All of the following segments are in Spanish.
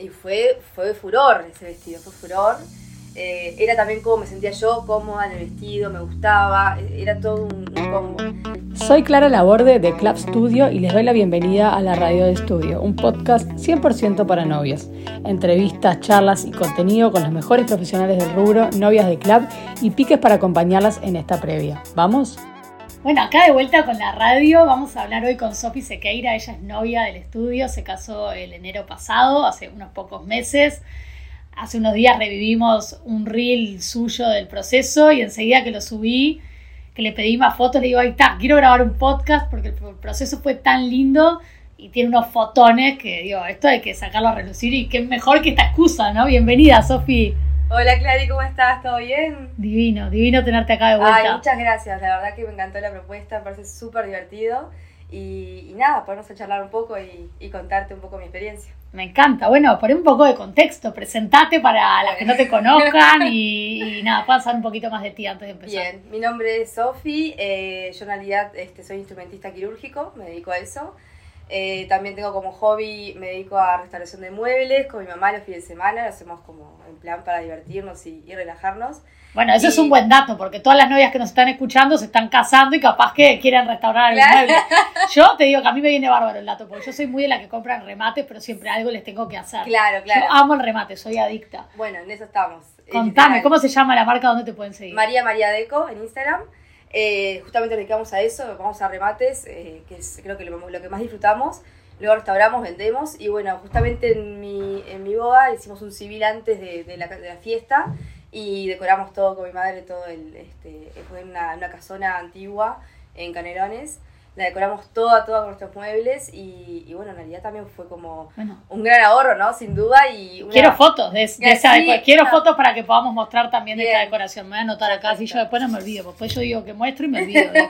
Y fue, fue furor ese vestido, fue furor. Eh, era también como me sentía yo, cómoda en el vestido, me gustaba, eh, era todo un, un combo. Soy Clara Laborde de Club Studio y les doy la bienvenida a la Radio de Estudio, un podcast 100% para novias. Entrevistas, charlas y contenido con los mejores profesionales del rubro, novias de club y piques para acompañarlas en esta previa. ¿Vamos? Bueno, acá de vuelta con la radio, vamos a hablar hoy con Sofi Sequeira, ella es novia del estudio, se casó el enero pasado, hace unos pocos meses. Hace unos días revivimos un reel suyo del proceso y enseguida que lo subí, que le pedí más fotos, le digo, ahí está, quiero grabar un podcast porque el proceso fue tan lindo y tiene unos fotones que digo, esto hay que sacarlo a relucir y qué mejor que esta excusa, ¿no? Bienvenida, Sofi. Hola Clary, ¿cómo estás? ¿Todo bien? Divino, divino tenerte acá de vuelta. Ay, muchas gracias, la verdad que me encantó la propuesta, me parece súper divertido. Y, y, nada, podemos charlar un poco y, y, contarte un poco mi experiencia. Me encanta. Bueno, poné un poco de contexto, presentate para las que no te conozcan y, y nada, pasar un poquito más de ti antes de empezar. Bien, mi nombre es Sofi, eh, yo en realidad este, soy instrumentista quirúrgico, me dedico a eso. Eh, también tengo como hobby, me dedico a restauración de muebles con mi mamá los fines de semana, lo hacemos como en plan para divertirnos y, y relajarnos. Bueno, eso Y- es un buen dato, porque todas las novias que nos están escuchando se están casando y capaz que quieren restaurar algún mueble. Yo te digo que a mí me viene bárbaro el dato, porque yo soy muy de la que compran remates, pero siempre algo les tengo que hacer. Claro, claro. Yo amo el remate, soy adicta. Bueno, en eso estamos. Contame. ¿cómo se llama la marca donde te pueden seguir? María María Deco en Instagram. Eh, justamente nos dedicamos a eso, vamos a remates, eh, que es creo que lo, que más disfrutamos. Luego restauramos, vendemos y bueno, justamente en mi, en mi boda hicimos un civil antes de, la, de la fiesta y decoramos todo con mi madre, todo el, este, fue una, una casona antigua en Canelones. La decoramos toda, toda con nuestros muebles y, y bueno, en realidad también fue como Bueno, un gran ahorro, ¿no? Sin duda y una- quiero fotos de, de esa sí, deco- Quiero no. fotos para que podamos mostrar también de esta decoración. Me voy a anotar acá, así yo después no me olvido. Después yo digo que muestro y me olvido. de-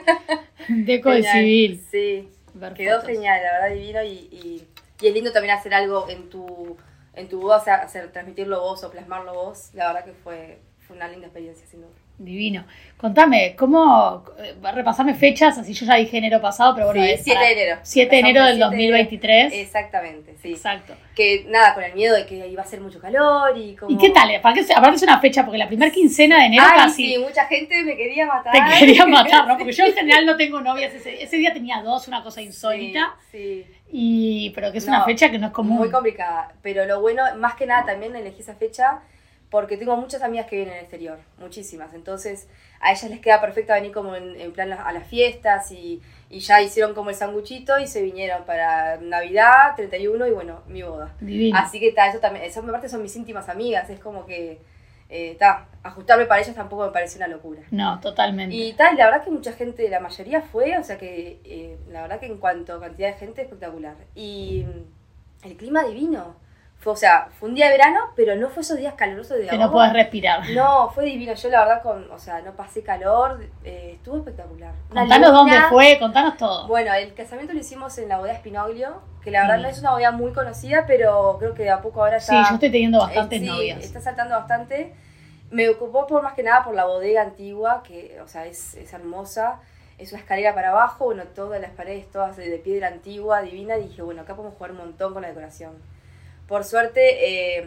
Deco de civil. Sí, Ver Quedó fotos. genial, la verdad divino y, y, y es lindo también hacer algo en tu, en tu voz, hacer, transmitirlo vos o plasmarlo vos. La verdad que fue, fue una linda experiencia, sin duda. Divino. Contame, ¿cómo? eh, Repasame fechas, así yo ya dije enero pasado, pero bueno, Sí, es 7 para- de enero. 7 de enero del el 7 de. 2023. Exactamente, sí. Exacto. Que nada, con el miedo de que iba a ser mucho calor y como... ¿Y qué tal? ¿Para qué se- aparte es una fecha, porque la primera quincena de enero Ay, casi sí, mucha gente me quería matar. te quería matar, ¿no? Porque yo en general no tengo novias. Ese, ese día tenía dos, una cosa insólita. Sí, sí. Y, pero que es No, una fecha que no es común. Muy complicada. Pero lo bueno, más que nada, también elegí esa fecha porque tengo muchas amigas que vienen del exterior, muchísimas. Entonces, a ellas les queda perfecto venir como en, en plan a las fiestas y, y ya hicieron como el sanguchito y se vinieron para Navidad, 31 y bueno, mi boda. Divino. Así que está, eso también, eso aparte son mis íntimas amigas, es como que, está, ajustarme para ellas tampoco me parece una locura. No, totalmente. Y tal, la verdad que mucha gente, la mayoría fue, o sea que eh, la verdad que en cuanto a cantidad de gente, espectacular. Y mm, el clima divino. Fue, o sea, fue un día de verano, pero no fue esos días calurosos de que no puedes respirar. No, fue divino. Yo la verdad con, o sea, no pasé calor, eh, estuvo espectacular. Una Contanos dónde fue, contanos todo. Bueno, el casamiento lo hicimos en la bodega Spinoglio, que la verdad Mm. no es una bodega muy conocida, pero creo que de a poco ahora sí, está... yo estoy teniendo bastantes Eh, sí, novias. Está saltando bastante. Me ocupó por más que nada por la bodega antigua, que, o sea, es, es hermosa. Es una escalera para abajo, bueno, todas las paredes todas de, de piedra antigua, divina. Dije, bueno, acá podemos jugar un montón con la decoración. Por suerte, eh,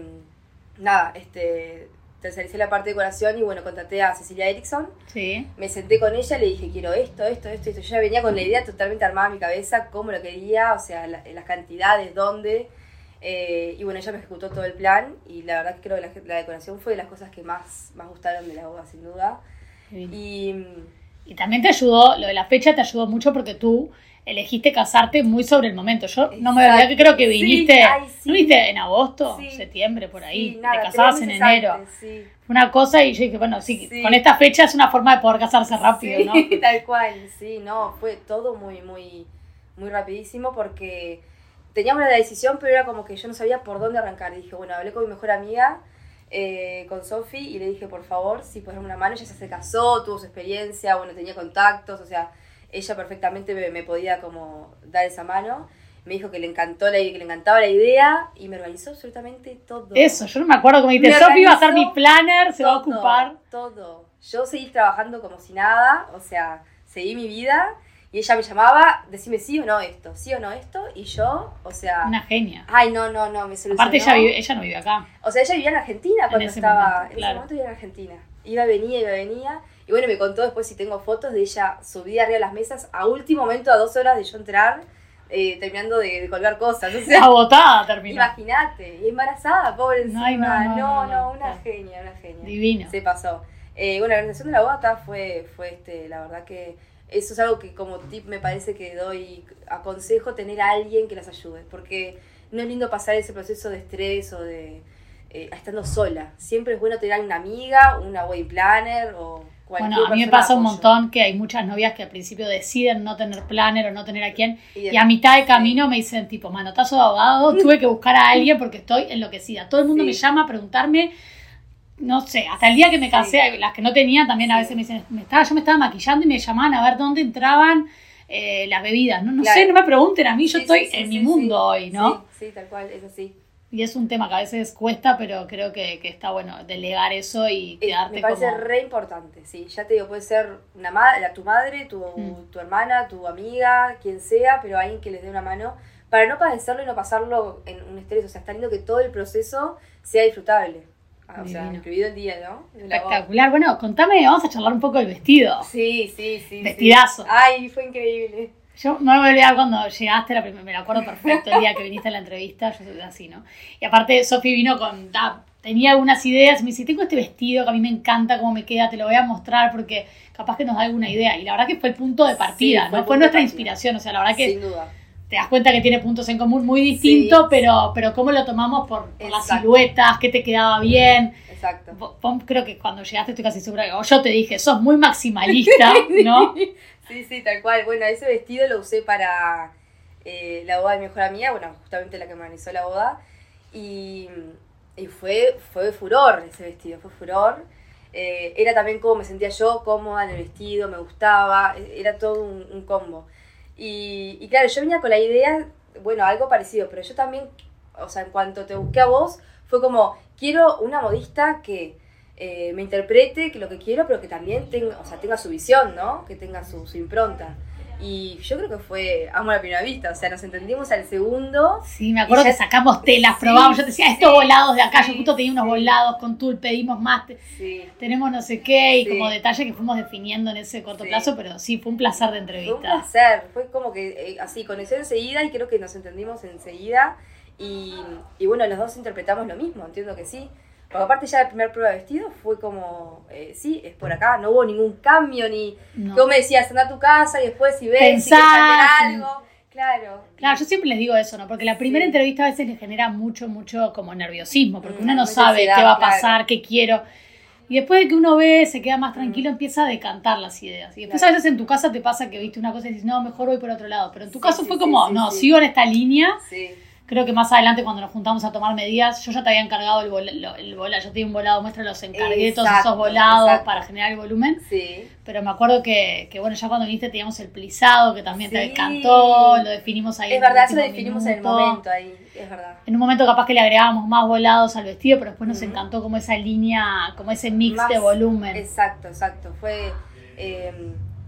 nada, este, tercericé la parte de decoración y bueno, contraté a Cecilia Erickson. Sí. Me senté con ella, le dije, quiero esto, esto, esto, esto. Yo ya venía con la idea totalmente armada en mi cabeza, cómo lo quería, o sea, la- las cantidades, dónde. Eh, y bueno, ella me ejecutó todo el plan y la verdad que creo que la, la decoración fue de las cosas que más, más gustaron de la boda, sin duda. Y mm, Y también te ayudó, lo de la fecha te ayudó mucho porque tú elegiste casarte muy sobre el momento. Yo no me olvidé que creo que Sí, viniste, ay, sí. ¿no viniste en agosto, Sí. septiembre, por ahí? nada, te casabas en enero. antes, una cosa y yo dije, bueno, sí, con esta fecha es una forma de poder casarse rápido, Sí, ¿no? tal cual, sí, no, fue todo muy, muy, muy rapidísimo porque teníamos la decisión, pero era como que yo no sabía por dónde arrancar. Y dije, bueno, hablé con mi mejor amiga, eh, con Sofi, y le dije, por favor, si puedes darme una mano. Ella se casó, tuvo su experiencia, bueno, tenía contactos, o sea, ella perfectamente me, me podía como dar esa mano. Me dijo que le encantó la, que le encantaba la idea y me organizó absolutamente todo. Eso, yo no me acuerdo cómo dijiste, Me Sofi va a ser mi planner, se va a todo, ocupar. Todo. Yo seguí trabajando como si nada, o sea, seguí mi vida Y ella me llamaba, decime sí o no esto, sí o no esto, y yo, o sea... Una genia. Ay, no, no, no, me solucionó. Aparte ella, vive, ella no vive acá. O sea, ella vivía en Argentina cuando ese estaba... momento, En claro. ese momento vivía en Argentina. Iba, venía, iba, venía. Y bueno, me contó después si tengo fotos de ella subida arriba de las mesas a último momento, a dos horas de yo entrar, eh, terminando de, de colgar cosas. O sea, Agotada terminó. imagínate, y embarazada, pobre encima. No, no, una genia, una genia. Divino. Se pasó. Eh, bueno, la organización de la boda fue, fue este, la verdad que eso es algo que como tip me parece que doy, aconsejo tener a alguien que las ayude, porque no es lindo pasar ese proceso de estrés o de eh, estando sola. Siempre es bueno tener una amiga, una wedding planner o Bueno, a mí me pasa un montón que hay muchas novias que al principio deciden no tener planner o no tener a quién Y y a mitad de camino me dicen tipo, manotazo de abogado, tuve que buscar a alguien porque estoy enloquecida. Todo el mundo Sí. me llama a preguntarme, no sé, hasta el día que me casé, las que no tenía también a veces me dicen, me estaba, yo me estaba maquillando y me llamaban a ver dónde entraban eh, las bebidas. No, no Claro. sé, no me pregunten a mí, yo estoy en mi mundo hoy, ¿no? Sí, sí, tal cual, es así. Y es un tema que a veces cuesta, pero creo que, que está bueno delegar eso y Eh, quedarte me parece como... re importante, sí. Ya te digo, puede ser una ma- la, tu madre, tu, Mm. tu hermana, tu amiga, quien sea, pero alguien que les dé una mano para no padecerlo y no pasarlo en un estrés. O sea, está lindo que todo el proceso sea disfrutable. Ah, O sea, incluido el día, ¿no? Espectacular. Bueno, contame, vamos a charlar un poco del vestido. Sí, sí, sí. sí. Vestidazo. Ay, fue increíble. Yo me voy a olvidar cuando llegaste, la prim- me lo acuerdo perfecto, el día que viniste a la entrevista, yo soy así, ¿no? Y aparte, Sofi vino con, tenía algunas ideas, me dice, tengo este vestido que a mí me encanta cómo me queda, te lo voy a mostrar porque capaz que nos da alguna idea. Y la verdad que fue el punto de partida, Sí, fue ¿no? Fue nuestra inspiración, o sea, la verdad que Sin duda. te das cuenta que tiene puntos en común muy distintos, Sí. pero, pero cómo lo tomamos por, por las siluetas, qué te quedaba bien. Exacto. Vos- vos creo que cuando llegaste estoy casi segura que o yo te dije, sos muy maximalista, ¿no? Sí, sí, tal cual. Bueno, ese vestido lo usé para eh, la boda de mi mejor amiga, bueno, justamente la que me organizó la boda. Y, y fue, fue furor ese vestido, fue furor. Eh, era también como me sentía yo, cómoda en el vestido, me gustaba, eh, era todo un, un combo. Y, y claro, yo venía con la idea, bueno, algo parecido, pero yo también, o sea, en cuanto te busqué a vos, fue como, quiero una modista que eh, me interprete que lo que quiero, pero que también tenga, o sea, tenga su visión, ¿no? Que tenga su, su impronta. Y yo creo que fue amo a la primera vista, o sea, nos entendimos al segundo. Sí, me acuerdo ya- que sacamos telas, Sí, probamos. Yo te decía, estos sí, volados de acá, yo justo tenía unos volados con tul, pedimos más, te- Sí. tenemos no sé qué, y como detalle que fuimos definiendo en ese corto plazo, pero sí, fue un placer de Fue un entrevista. placer, fue como que eh, así, conoció enseguida y creo que nos entendimos enseguida. Y, y bueno, los dos interpretamos lo mismo, entiendo que sí. Porque aparte ya la primera prueba de vestido fue como, eh, sí, es por acá, no hubo ningún cambio, ni... No. Vos me decías, anda a tu casa y después si ves, si Pensá, quieres cambiar sí. algo. Claro. Claro, yo siempre les digo eso, ¿no? Porque la primera Sí. entrevista a veces les genera mucho, mucho como nerviosismo, porque Mm, uno no sabe qué va a claro. pasar, qué quiero. Y después de que uno ve, se queda más tranquilo, empieza a decantar las ideas. Y después Mm. Claro. a veces en tu casa te pasa que viste una cosa y dices, no, mejor voy por otro lado. Pero en tu Sí, caso sí, fue como, no, sigo en esta línea. Sí, Creo que más adelante cuando nos juntamos a tomar medidas, yo ya te había encargado el, vola- lo- el volado, yo te di un volado muestra, los encargué todos Exacto, esos volados exacto. para generar el volumen. sí. Pero me acuerdo que, que, bueno, ya cuando viniste teníamos el plisado, que también te encantó, lo definimos ahí. Es en verdad, eso lo definimos en el momento ahí, es verdad. En un momento capaz que le agregábamos más volados al vestido, pero después nos encantó como esa línea, como ese mix Más- de volumen. Exacto, exacto. Fue, eh,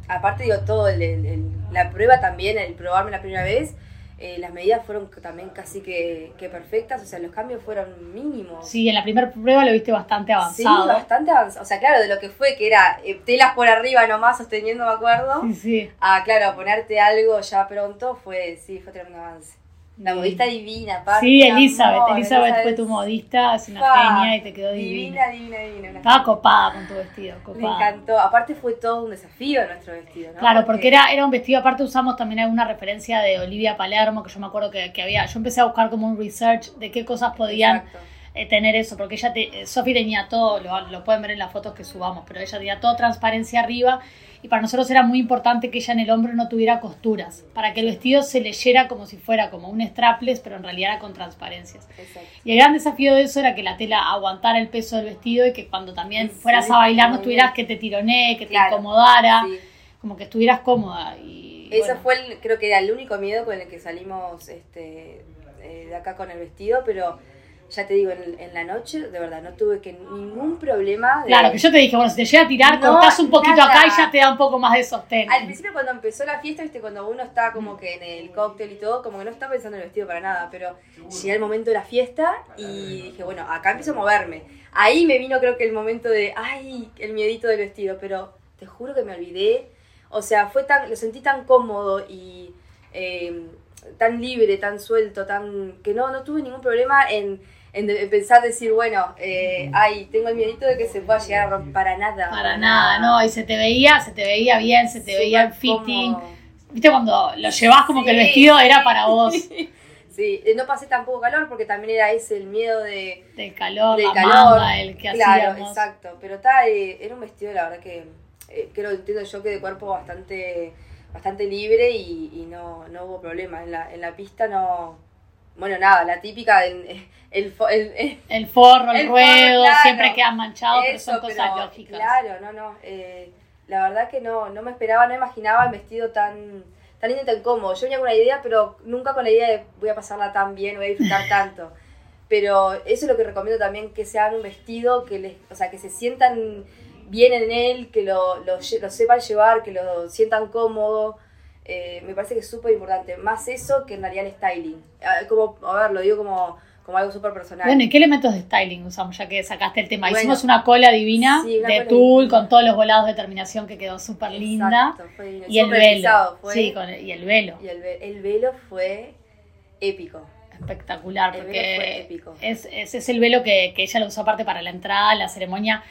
aparte digo, todo, el- el- la prueba también, el probarme la primera vez, eh, las medidas fueron también casi que, que perfectas, o sea, los cambios fueron mínimos. Sí, en la primera prueba lo viste bastante Sí, avanzado. bastante avanzado. O sea, claro, de lo que fue, que era eh, telas por arriba nomás sosteniendo, me acuerdo. Sí, sí. Ah, claro, ponerte algo ya pronto fue, sí, fue tremendo avance. La modista divina, aparte. Sí, Elizabeth. amor, Elizabeth fue tu modista, es una genia y te quedó divina. Divina, divina, divina. Estaba copada con tu vestido, Me encantó. Aparte fue todo un desafío nuestro vestido, ¿no? Claro, porque era, era un vestido, aparte usamos también alguna referencia de Olivia Palermo, que yo me acuerdo que, que había, yo empecé a buscar como un research de qué cosas podían Exacto. Eh, tener eso, porque ella, te, eh, Sophie tenía todo, lo, lo pueden ver en las fotos que subamos, pero ella tenía todo transparencia arriba y para nosotros era muy importante que ella en el hombro no tuviera costuras, para que el vestido se leyera como si fuera como un strapless, pero en realidad era con transparencias. Exacto. Y el gran desafío de eso era que la tela aguantara el peso del vestido y que cuando también Sí, fueras a bailar no tuvieras que te tironee, que te incomodara, Sí. como que estuvieras cómoda. Y, Ese bueno. fue, el, creo que era el único miedo con el que salimos este, eh, de acá con el vestido, pero ya te digo, en, en la noche, de verdad, no tuve que ningún problema. De, Claro, que yo te dije, bueno, si te llega a tirar, No, cortás un poquito nada. acá y ya te da un poco más de sostén. Al principio cuando empezó la fiesta, viste, cuando uno está como que en el cóctel y todo, como que no está pensando en el vestido para nada, pero llegué el momento de la fiesta y dije, bueno, acá empiezo a moverme. Ahí me vino creo que el momento de, ay, el miedito del vestido, pero te juro que me olvidé. O sea, fue tan, lo sentí tan cómodo y eh, tan libre, tan suelto, tan que no, no tuve ningún problema en, en de- en pensar, decir, bueno, eh, ay, tengo el miedito de que se pueda llegar a romper para nada. Para nada, no, y se te veía, se te veía bien, se te veía el fitting. Viste cuando lo llevas como que el vestido era para vos, Sí, eh, no pasé tampoco calor porque también era ese el miedo de, del calor, del la calor. manga, el que claro, hacíamos. exacto. Pero está, eh, era un vestido, la verdad que eh, creo entiendo yo que de cuerpo bastante bastante libre y, y no, no hubo problema. En la, en la pista no. Bueno, nada, la típica del. El, el- el- El forro, el, ruedo, claro. siempre quedan manchados, pero son cosas pero, lógicas. Claro, no, no. eh, la verdad que no, no me esperaba, no imaginaba el vestido tan, tan lindo y tan cómodo. Yo venía con una idea, pero nunca con la idea de voy a pasarla tan bien, voy a disfrutar tanto. Pero eso es lo que recomiendo también, que se hagan un vestido, que les, o sea, que se sientan bien en él, que lo, lo, lo sepan llevar, que lo sientan cómodo. Eh, me parece que es súper importante. Más eso que en realidad el styling. Ah, Como, a ver, lo digo como, como algo súper personal. Bueno, ¿y qué elementos de styling usamos ya que sacaste el tema? Bueno. Hicimos una cola divina Sí, una de cola tul divina. con todos los volados de terminación que quedó súper linda. Exacto, fue divino. Y el velo. fue. Sí, con el- y el velo. Y el, ve- el velo fue épico. Espectacular, porque es, ese es el velo que, que ella lo usó aparte para la entrada, la ceremonia.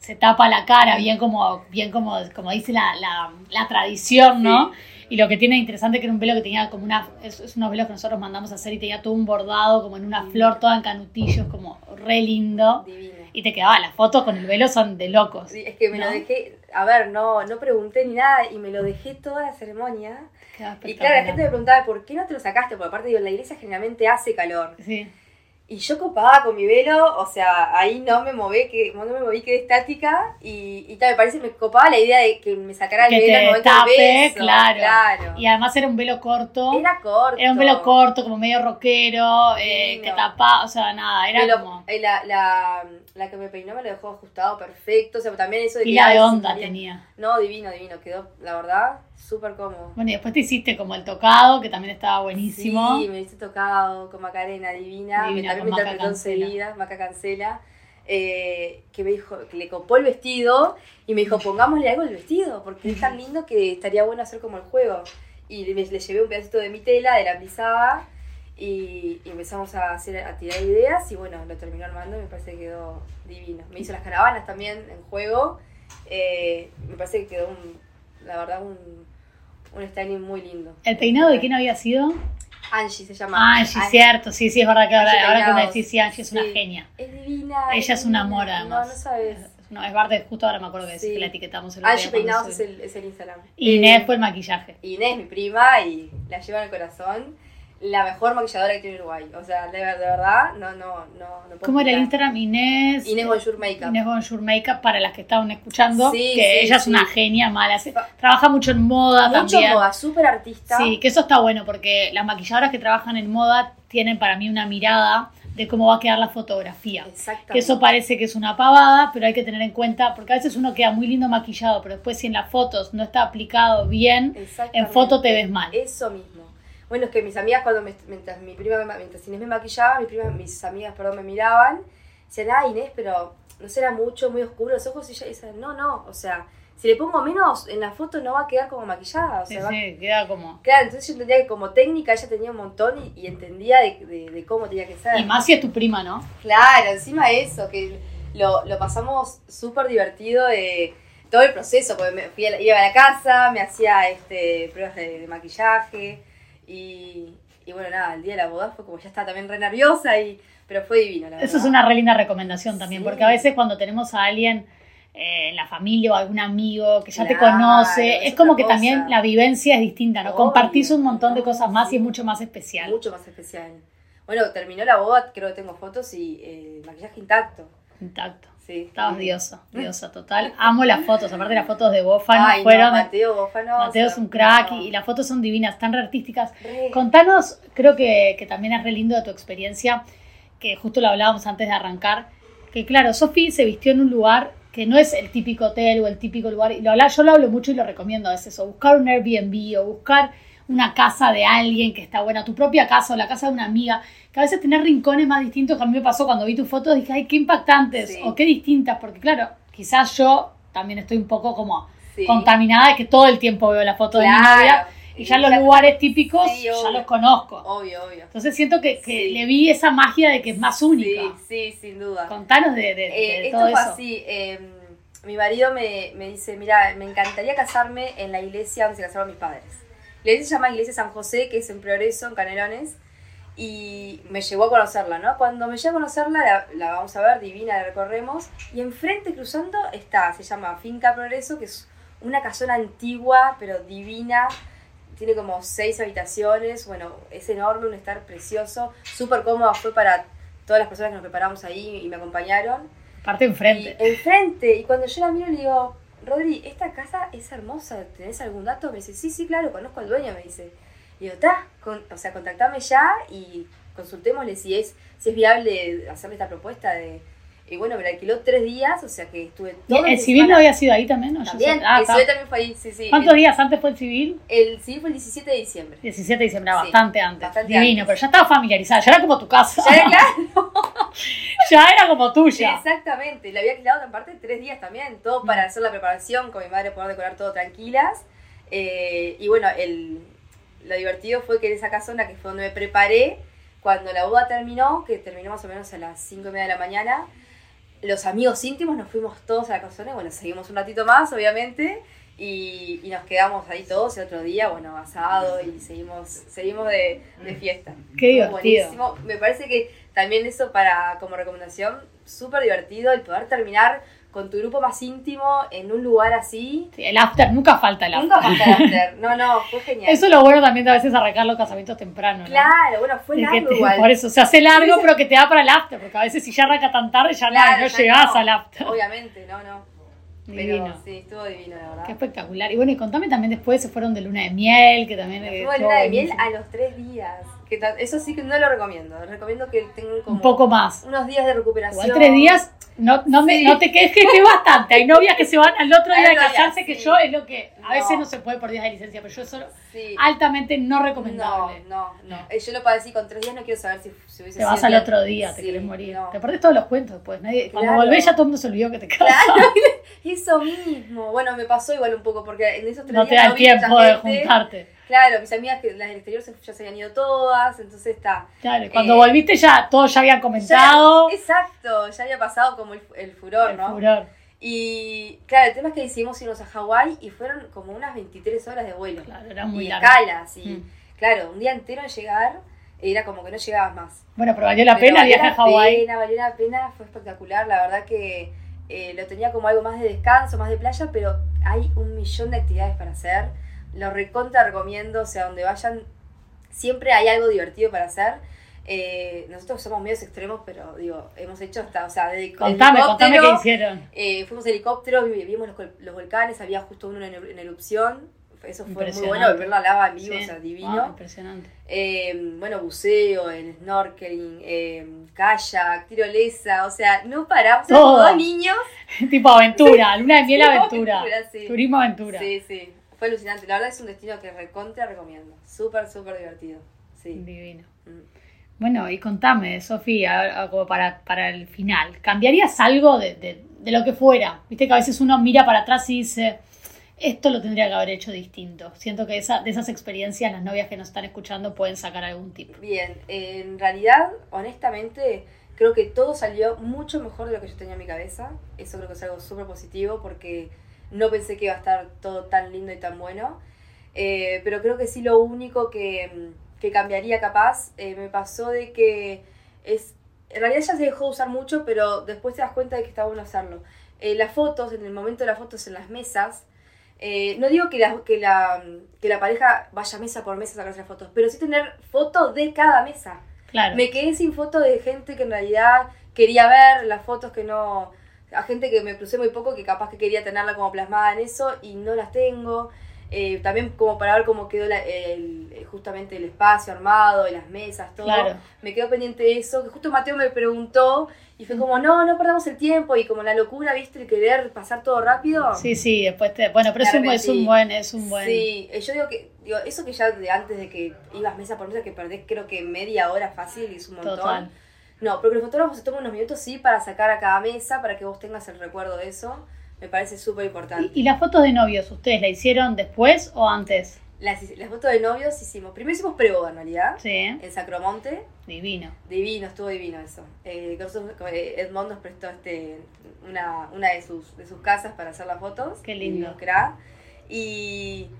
Se tapa la cara, bien como, bien como, como dice la, la, la tradición, ¿no? Y lo que tiene interesante que era un velo que tenía como una, es, es unos velos que nosotros mandamos a hacer y tenía todo un bordado como en una flor toda en canutillos, como re lindo. Divino. Y te quedaba, las fotos con el velo son de locos. Sí, es que me ¿no? lo dejé, a ver, no, no pregunté ni nada y me lo dejé toda la ceremonia. Y claro, la gente me preguntaba, ¿por qué no te lo sacaste? Porque aparte, digo, en la iglesia generalmente hace calor. Sí. Y yo copada con mi velo, o sea, ahí no me moví, que, no me moví, quedé estática. Y, y tal, me parece, me copaba la idea de que me sacara el Que velo te tape, beso, claro. claro. Y además era un velo corto. Era corto. Era un velo corto, como medio rockero, eh, que tapaba, o sea, nada, era Me lo- como eh, la, la, la que me peinó me lo dejó ajustado perfecto. O sea, también eso de que pila ay, de onda tenía. No, divino, divino. Quedó, la verdad, súper cómodo. Bueno, y después te hiciste como el tocado, que también estaba buenísimo. Sí, me hice tocado con Macarena, divina. Divina, me, también me Maca interpretó enseguida, Maca Cancela. eh, que me dijo, que le copó el vestido y me dijo, pongámosle algo al vestido, porque es tan lindo que estaría bueno hacer como el juego. Y le, le llevé un pedacito de mi tela, de la plisada, y, y empezamos a, hacer, a tirar ideas, y bueno, lo terminó armando y me parece que quedó divino. Me hizo las caravanas también en juego, eh, me parece que quedó, un, la verdad, un, un styling muy lindo. ¿El peinado de quién había sido? Angie se llama. Angie, cierto, sí, sí, es verdad que ahora, Angie ahora que me decís, sí, Angie es una Sí. genia. Es divina. Ella es un divina. amor, además. No, no sabes. No, es verdad, justo ahora me acuerdo que, Sí. que la etiquetamos el Angie Peinados es el, es el Instagram. Y Eh, Inés fue el maquillaje. Inés, mi prima, y la lleva el corazón. La mejor maquilladora que tiene Uruguay. O sea, de, de verdad, no, no, no. no puedo ¿Cómo era el. Instagram? Inés. Inés Bonjour Makeup. Inés Bonjour Makeup, para las que estaban escuchando, Sí, que sí, ella es sí. una genia mala. trabaja mucho en moda Mucho también. moda, súper artista. Sí, que eso está bueno porque las maquilladoras que trabajan en moda tienen para mí una mirada de cómo va a quedar la fotografía. Exactamente. Que eso parece que es una pavada, pero hay que tener en cuenta, porque a veces uno queda muy lindo maquillado, pero después si en las fotos no está aplicado bien, en foto te ves mal. Eso mismo. Bueno, es que mis amigas cuando me- mientras mi prima me- mientras Inés me maquillaba, mis primas, mis amigas, perdón, me miraban, decían, ah, Inés, pero no será mucho, muy oscuro los ojos, y ella dice, no, no, o sea, si le pongo menos en la foto no va a quedar como maquillada, o Sí, sea, va- sí, queda como... Claro, entonces yo entendía que como técnica ella tenía un montón y, y entendía de, de- de cómo tenía que ser. Y más si es tu prima, ¿no? Claro, encima eso, que lo, lo pasamos súper divertido de todo el proceso, porque me fui a la- iba a la casa, me hacía este, pruebas de, de maquillaje y, y bueno, nada, el día de la boda fue como ya estaba también re nerviosa, y, pero fue divino, la verdad. Eso es una re linda recomendación también, Sí. porque a veces cuando tenemos a alguien eh, en la familia o algún amigo que ya te conoce, es como que también la vivencia es distinta, ¿no? Obvio. Compartís un montón de cosas más y es mucho más especial. Mucho más especial. Bueno, terminó la boda, creo que tengo fotos y eh, maquillaje intacto. Intacto. Sí. Estabas diosa, diosa total. Amo las fotos, aparte las fotos de Bófano Ay, no, fueron... Mateo Bófano. Mateo es un crack no. y, y las fotos son divinas, tan re artísticas. Re. Contanos, creo que, que también es re lindo de tu experiencia, que justo lo hablábamos antes de arrancar, que claro, Sofi se vistió en un lugar que no es el típico hotel o el típico lugar, y lo habla, yo lo hablo mucho y lo recomiendo a veces, o buscar un Airbnb o buscar una casa de alguien que está buena, tu propia casa o la casa de una amiga, que a veces tener rincones más distintos, que a mí me pasó cuando vi tus fotos, dije, ay, qué impactantes Sí. o qué distintas, porque claro, quizás yo también estoy un poco como Sí. contaminada de que todo el tiempo veo la foto de mi Claro. novia y ya los Ya- lugares típicos Sí, ya los conozco. Obvio, obvio. Entonces siento que, que le vi esa magia de que es más única. Sí, sí, sin duda. Contanos de, de- Eh, de esto fue eso. así. eh, mi marido me, me dice, mira, me encantaría casarme en la iglesia donde se casaron mis padres. La iglesia se llama Iglesia San José, que es en Progreso, en Canelones. Y me llevó a conocerla, ¿no? Cuando me llevó a conocerla, la, la vamos a ver, divina, la recorremos. Y enfrente, cruzando, está, se llama Finca Progreso, que es una casona antigua, pero divina. Tiene como seis habitaciones, bueno, es enorme, un estar precioso, súper cómoda fue para todas las personas que nos preparamos ahí y me acompañaron. Parte enfrente. Y enfrente, y cuando yo la miro le digo, Rodri, esta casa es hermosa, ¿tenés algún dato? Me dice, sí, sí, claro, conozco al dueño, me dice. Y digo, está, o sea, contactame ya y consultémosle si es, si es viable hacerle esta propuesta de... Y bueno, me la alquiló tres días, o sea que estuve ¿Y todo ¿El civil no había sido ahí también? ¿no? Yo También, ah, el civil también fue ahí, sí, sí. ¿Cuántos el, días antes fue el civil? El civil fue el 17 de diciembre. 17 de diciembre, Sí, bastante antes. bastante Divino, antes. pero ya estaba familiarizada, ya era como tu casa. Ya era claro. ya era como tuya. Exactamente, le había alquilado en parte tres días también, todo para hacer la preparación, con mi madre poder decorar todo tranquilas. Eh, y bueno, el, lo divertido fue que en esa casona, que fue donde me preparé, cuando la boda terminó, que terminó más o menos a las 5 y media de la mañana, los amigos íntimos nos fuimos todos a la casona y bueno, seguimos un ratito más, obviamente, y, y nos quedamos ahí todos el otro día, bueno, asado y seguimos, seguimos de, de fiesta. Qué divertido. buenísimo. Me parece que también eso para como recomendación, súper divertido el poder terminar con tu grupo más íntimo en un lugar así. Sí, el after, nunca falta el after. Nunca falta el after. No, no, fue genial. Eso es lo bueno también de a veces arrancar los casamientos temprano. ¿no? Claro, bueno, fue De largo te- igual. por eso, se hace largo, pero que te da para el after, porque a veces si ya arranca tan tarde, ya no- Claro, no, llegás no. al after. Obviamente, no, no. Divino. Pero sí, estuvo divino, la verdad. Qué espectacular. Y bueno, y contame también después, se fueron de luna de miel, que también... eh, estuvo luna de miel a los tres días. Que eso sí que no lo recomiendo. Recomiendo que tengan como Un poco más. unos días de recuperación. Igual tres días, no, no, me, no te quejes que es bastante. Hay novias que se van al otro día de casarse, que yo es lo que a veces No. no se puede por días de licencia, pero yo eso Sí. altamente no No, recomendable. no, no. Eh, Yo lo padecí con tres días, no quiero saber si, si hubiese Te vas al bien. otro día, te quieres morir. no. Te perdés todos los cuentos después. Nadie, Cuando volvés ya todo el mundo se olvidó que te casas. Claro, eso mismo. Bueno, me pasó igual un poco, porque en esos tres No te días da el vi mucha tiempo de gente. juntarte. Claro, mis amigas, que las del exterior se- ya se habían ido todas, entonces está. Claro, y cuando Eh, volviste ya todos ya habían Ya- comentado. exacto, ya había pasado como el, el furor, el ¿no? furor. Y claro, el tema es que decidimos irnos a Hawái y fueron como unas 23 horas de vuelo. Claro, era muy y largo. escalas, y Mm. claro, un día entero en llegar, era como que no llegabas más. Bueno, pero valió la Pero pena el viaje a la Hawái. Pena, valió la pena, fue espectacular. La verdad que eh, lo tenía como algo más de descanso, más de playa, pero hay un millón de actividades para hacer. Lo recontra recomiendo, o sea, donde vayan, siempre hay algo divertido para hacer. Eh, nosotros somos medios extremos, pero digo, hemos hecho hasta, o sea, de Contame, contame qué hicieron. eh, fuimos en helicóptero, vi- vimos los, los volcanes, había justo uno en, erupción. Eso fue muy bueno, ver la lava en vivo, Sí. o sea, divino. Ah, impresionante. Eh, bueno, buceo, en snorkeling, eh, kayak, tirolesa, o sea, no paramos. Todo. Éramos dos niños. tipo aventura, luna de miel aventura. aventura, sí. Turismo aventura. Sí, sí, fue alucinante. La verdad es un destino que recontra recomiendo. Súper, súper divertido. Sí. Divino. Mm. Bueno, y contame, Sofía, como para, para el final, ¿cambiarías algo de, de- de lo que fuera? Viste que a veces uno mira para atrás y dice, esto lo tendría que haber hecho distinto. Siento que esa, de esas experiencias las novias que nos están escuchando pueden sacar algún tip. Bien, en realidad, honestamente, creo que todo salió mucho mejor de lo que yo tenía en mi cabeza. Eso creo que es algo súper positivo porque no pensé que iba a estar todo tan lindo y tan bueno. Eh, pero creo que sí lo único que, mm, que cambiaría capaz, eh, me pasó de que es... En realidad ya se dejó de usar mucho, pero después te das cuenta de que está bueno hacerlo. Eh, las fotos, en el momento de las fotos en las mesas, eh, no digo que la, que, la, que la pareja vaya mesa por mesa a sacarse las fotos, pero sí tener fotos de cada mesa. Claro. Me quedé sin fotos de gente que en realidad quería ver, las fotos que no... A gente que me crucé muy poco, que capaz que quería tenerla como plasmada en eso y no las tengo. eh, también como para ver cómo quedó la- el, justamente el espacio armado, y las mesas, todo. Claro. Me quedó pendiente de eso, que justo Mateo me preguntó y fue como, no, no perdamos el tiempo y como la locura, viste, el querer pasar todo rápido. Sí, sí, después te. Bueno, pero es un, es un buen, es un buen. Sí, eh, yo digo que, digo, eso que ya de antes de que ibas mesa por mesa, que perdés creo que media hora fácil y es un montón. Total. No, porque los fotógrafos se toman unos minutos sí para sacar a cada mesa, para que vos tengas el recuerdo de eso. Me parece súper importante. ¿Y, y las fotos de novios, ustedes la hicieron después o antes? Las, las fotos de novios hicimos, primero hicimos preboda en realidad, Sí, en Sacromonte. divino. Divino, estuvo divino eso. Eh, eh, Edmond nos prestó este, una, una de, sus, de sus casas para hacer las fotos. Qué lindo. Y,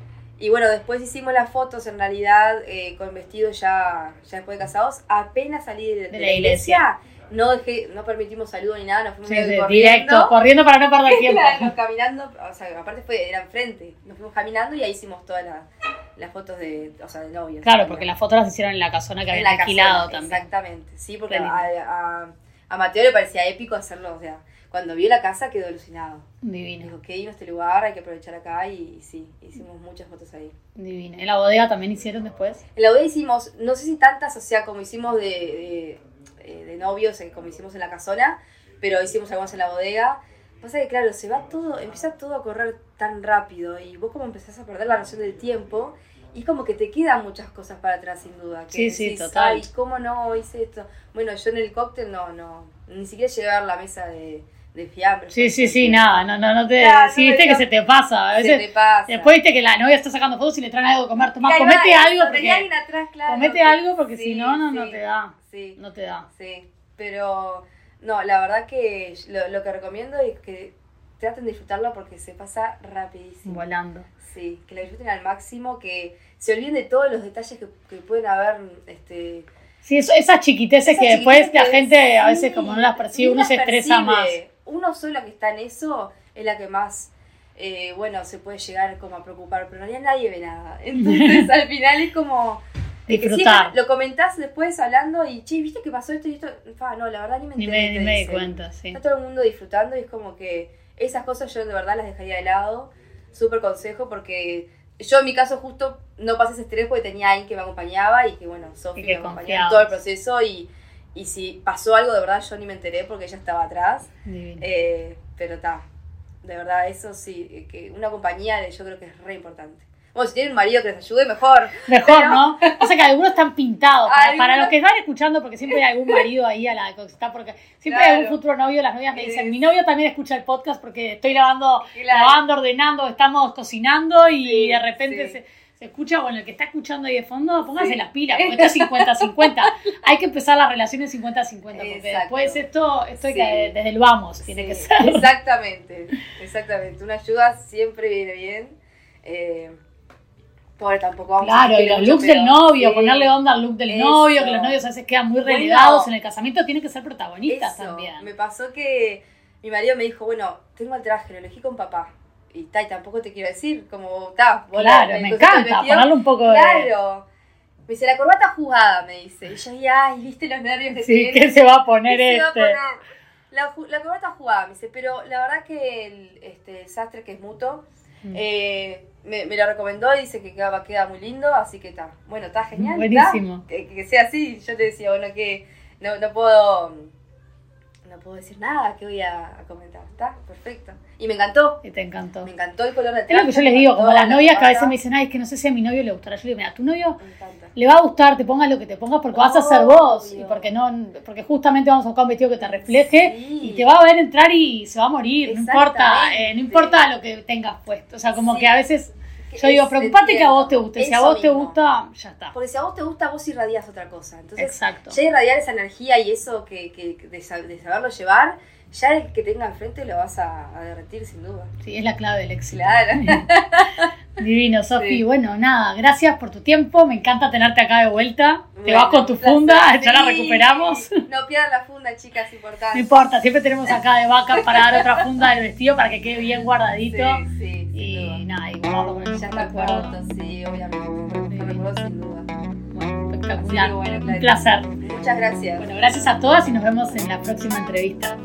y bueno, después hicimos las fotos en realidad eh, con vestido ya, ya después de casados. Apenas salí de, de la, iglesia, no dejé, no permitimos saludo ni nada, nos fuimos Sí, sí, corriendo. directo, corriendo para no perder tiempo. Claro, caminando, o sea, aparte fue, era enfrente. Nos fuimos caminando y ahí hicimos todas las, las fotos de, o sea, de novios. Claro, porque las fotos las hicieron en la casona que habían la alquilado casona, también. Exactamente, sí, porque a, a, a Mateo le parecía épico hacerlo, o sea, cuando vio la casa quedó alucinado. Divino, Dijo, qué lindo este lugar, hay que aprovechar acá y, y sí, hicimos muchas fotos ahí. divino. ¿En la bodega también hicieron después? En la bodega hicimos, no sé si tantas, o sea, como hicimos de, de, eh, de novios, como hicimos en la casona, pero hicimos algunas en la bodega. Pasa que, claro, se va todo, empieza todo a correr tan rápido y vos como empezás a perder la noción del tiempo y como que te quedan muchas cosas para atrás, sin duda. Que Sí, sí, total. Ay, ¿cómo no hice esto? Bueno, yo en el cóctel no, no, ni siquiera llegué a la mesa de, de fiambre. Sí, sí, sí, nada, no, no, no te. Claro, sí, viste que se te pasa. A Se veces, te pasa. después viste que la novia está sacando fotos y le traen algo de comer. Tomás, comete va, algo alguien porque. atrás, claro, Comete algo porque sí, si no, no, no te da. Sí. No te da. Sí, pero no, la verdad que lo, lo que recomiendo es que traten de disfrutarlo porque se pasa rapidísimo. Volando. Sí, que la disfruten al máximo, que se olviden de todos los detalles que, que pueden haber, este... Sí, eso- esas chiquiteces esas que después la gente a veces como no las percibe, uno se estresa más. Uno sola que está en eso es la que más, eh, bueno, se puede llegar como a preocupar, pero en realidad nadie ve nada. Entonces al final es como... sí, Disfrutar. lo comentás después hablando y, che, ¿viste que pasó esto y esto? Fa, no, la verdad ni me Ni enteré. me, te ni me di cuenta, sí. Está todo el mundo disfrutando y es como que esas cosas yo de verdad las dejaría de lado. Súper consejo porque yo en mi caso justo no pasé ese estrés porque tenía alguien que me acompañaba y que bueno, Sofi me acompañó en todo el proceso y, y si pasó algo de verdad yo ni me enteré porque ella estaba atrás. Eh, pero está, de verdad eso sí, eh, que una compañía yo creo que es re importante. Bueno, si tienen un marido que les ayude, mejor. Mejor, Pero- ¿no? O sea que algunos están pintados. Para, los que están escuchando, porque siempre hay algún marido ahí a la que está porque siempre Claro. hay algún futuro novio, las novias me dicen, Sí. mi novio también escucha el podcast porque estoy lavando, Claro. lavando, ordenando, estamos cocinando y Sí, de repente sí. se, se escucha, bueno, el que está escuchando ahí de fondo, póngase Sí. las pilas, porque esto es 50-50. hay que empezar las relaciones 50-50, porque Exacto. después esto, esto hay que, desde el vamos, tiene Sí, que ser. Exactamente, exactamente. Una ayuda siempre viene bien. Eh, pobre, tampoco vamos a Claro, y decirle los looks del novio, ponerle onda al look del Eso. novio, que los novios a veces quedan muy Bueno, relegados en el casamiento, tienen que ser protagonistas eso. también. Me pasó que mi marido me dijo, bueno, tengo el traje, lo elegí con papá. Y, ta, y tampoco te quiero decir, como, ta, Claro, me encanta, ponerle un poco de... Claro. Me dice, la corbata jugada, me dice. Y yo, ya, ay, viste los nervios que Sí. ¿qué se va a poner ¿Qué se va a este? poner? La, la corbata jugada, me dice, pero la verdad que el, este, el sastre que es mutuo, Mm. eh, me, me lo recomendó y dice que queda, queda muy lindo, así que está. Bueno, está genial. Buenísimo. Que, que sea así. Yo le decía, bueno, que no, no puedo no puedo decir nada que voy a, a comentar. Está perfecto. Y me encantó. Y te encantó. Me encantó el color de Es lo que yo les digo, como las novias que a veces me dicen, ay, es que no sé si a mi novio le gustará. Yo le digo, mira, a tu novio le va a gustar, te pongas lo que te pongas porque vas a ser vos. Y porque no, porque justamente vamos a buscar un vestido que te refleje Sí. y te va a ver entrar y se va a morir. No importa, eh, no importa lo que tengas puesto. O sea, como Sí. que a veces Es- yo digo, preocupate que a vos te guste. Si a vos te gusta, ya está. Porque si a vos te gusta, vos irradias otra cosa. Entonces, Exacto. ya irradiar esa energía y eso que, que de, sa- de saberlo llevar, ya el que tenga enfrente lo vas a, a derretir sin duda. Sí, es la clave del éxito. Claro. Divino, Sofi. Sí. Bueno, nada, gracias por tu tiempo. Me encanta tenerte acá de vuelta. Te vas con tu placer. funda, ya la recuperamos. No pierdan la funda, chicas, importante. No importa, siempre tenemos acá de vaca para dar otra funda del vestido para que quede bien guardadito. Sí, sí, sin y duda. nada, el Ya está pronto, sí, obviamente. Lo recuerdo sin duda. Bueno, espectacular. Un placer. Muchas gracias. Bueno, gracias a todas y nos vemos en la próxima entrevista.